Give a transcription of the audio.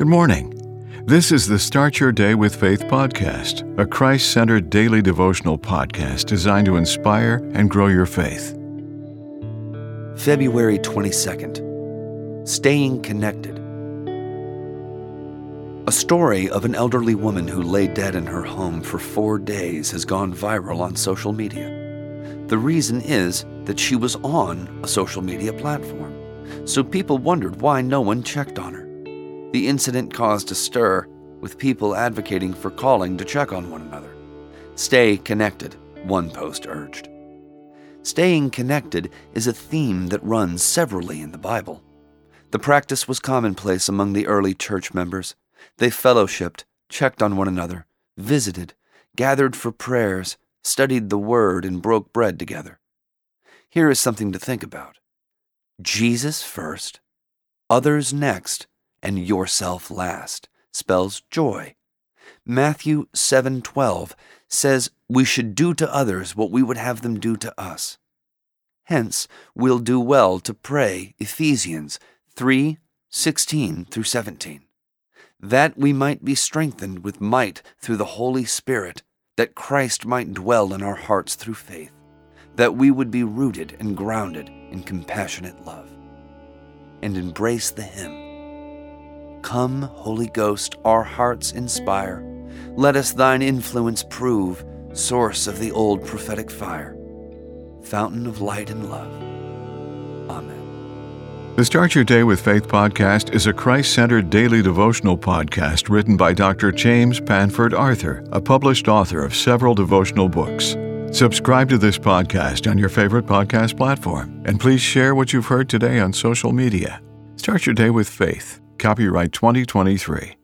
Good morning. This is the Start Your Day with Faith podcast, a Christ centered daily devotional podcast designed to inspire and grow your faith. February 22nd Staying Connected. A story of an elderly woman who lay dead in her home for four days has gone viral on social media. The reason is that she was on a social media platform, so people wondered why no one checked on her. The incident caused a stir, with people advocating for calling to check on one another. Stay connected, one post urged. Staying connected is a theme that runs severally in the Bible. The practice was commonplace among the early church members. They fellowshipped, checked on one another, visited, gathered for prayers, studied the Word, and broke bread together. Here is something to think about Jesus first, others next, and yourself last spells joy. Matthew 7:12 says we should do to others what we would have them do to us. Hence, we'll do well to pray Ephesians 3:16 through 17. That we might be strengthened with might through the Holy Spirit, that Christ might dwell in our hearts through faith, that we would be rooted and grounded in compassionate love, and embrace the hymn Come, Holy Ghost, our hearts inspire. Let us thine influence prove, source of the old prophetic fire, fountain of light and love. Amen. The Start Your Day with Faith podcast is a Christ centered daily devotional podcast written by Dr. James Panford Arthur, a published author of several devotional books. Subscribe to this podcast on your favorite podcast platform, and please share what you've heard today on social media. Start your day with faith. Copyright 2023.